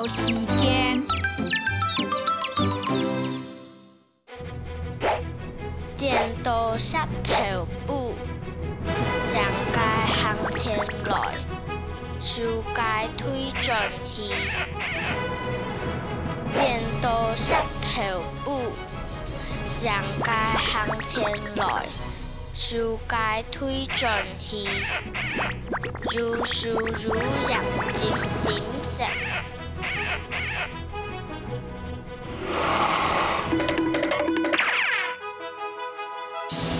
聊时间。剪刀石头布，让界向前来，树界推进去。剪刀石头布，让界向前来，树界推进去。如书如人静。you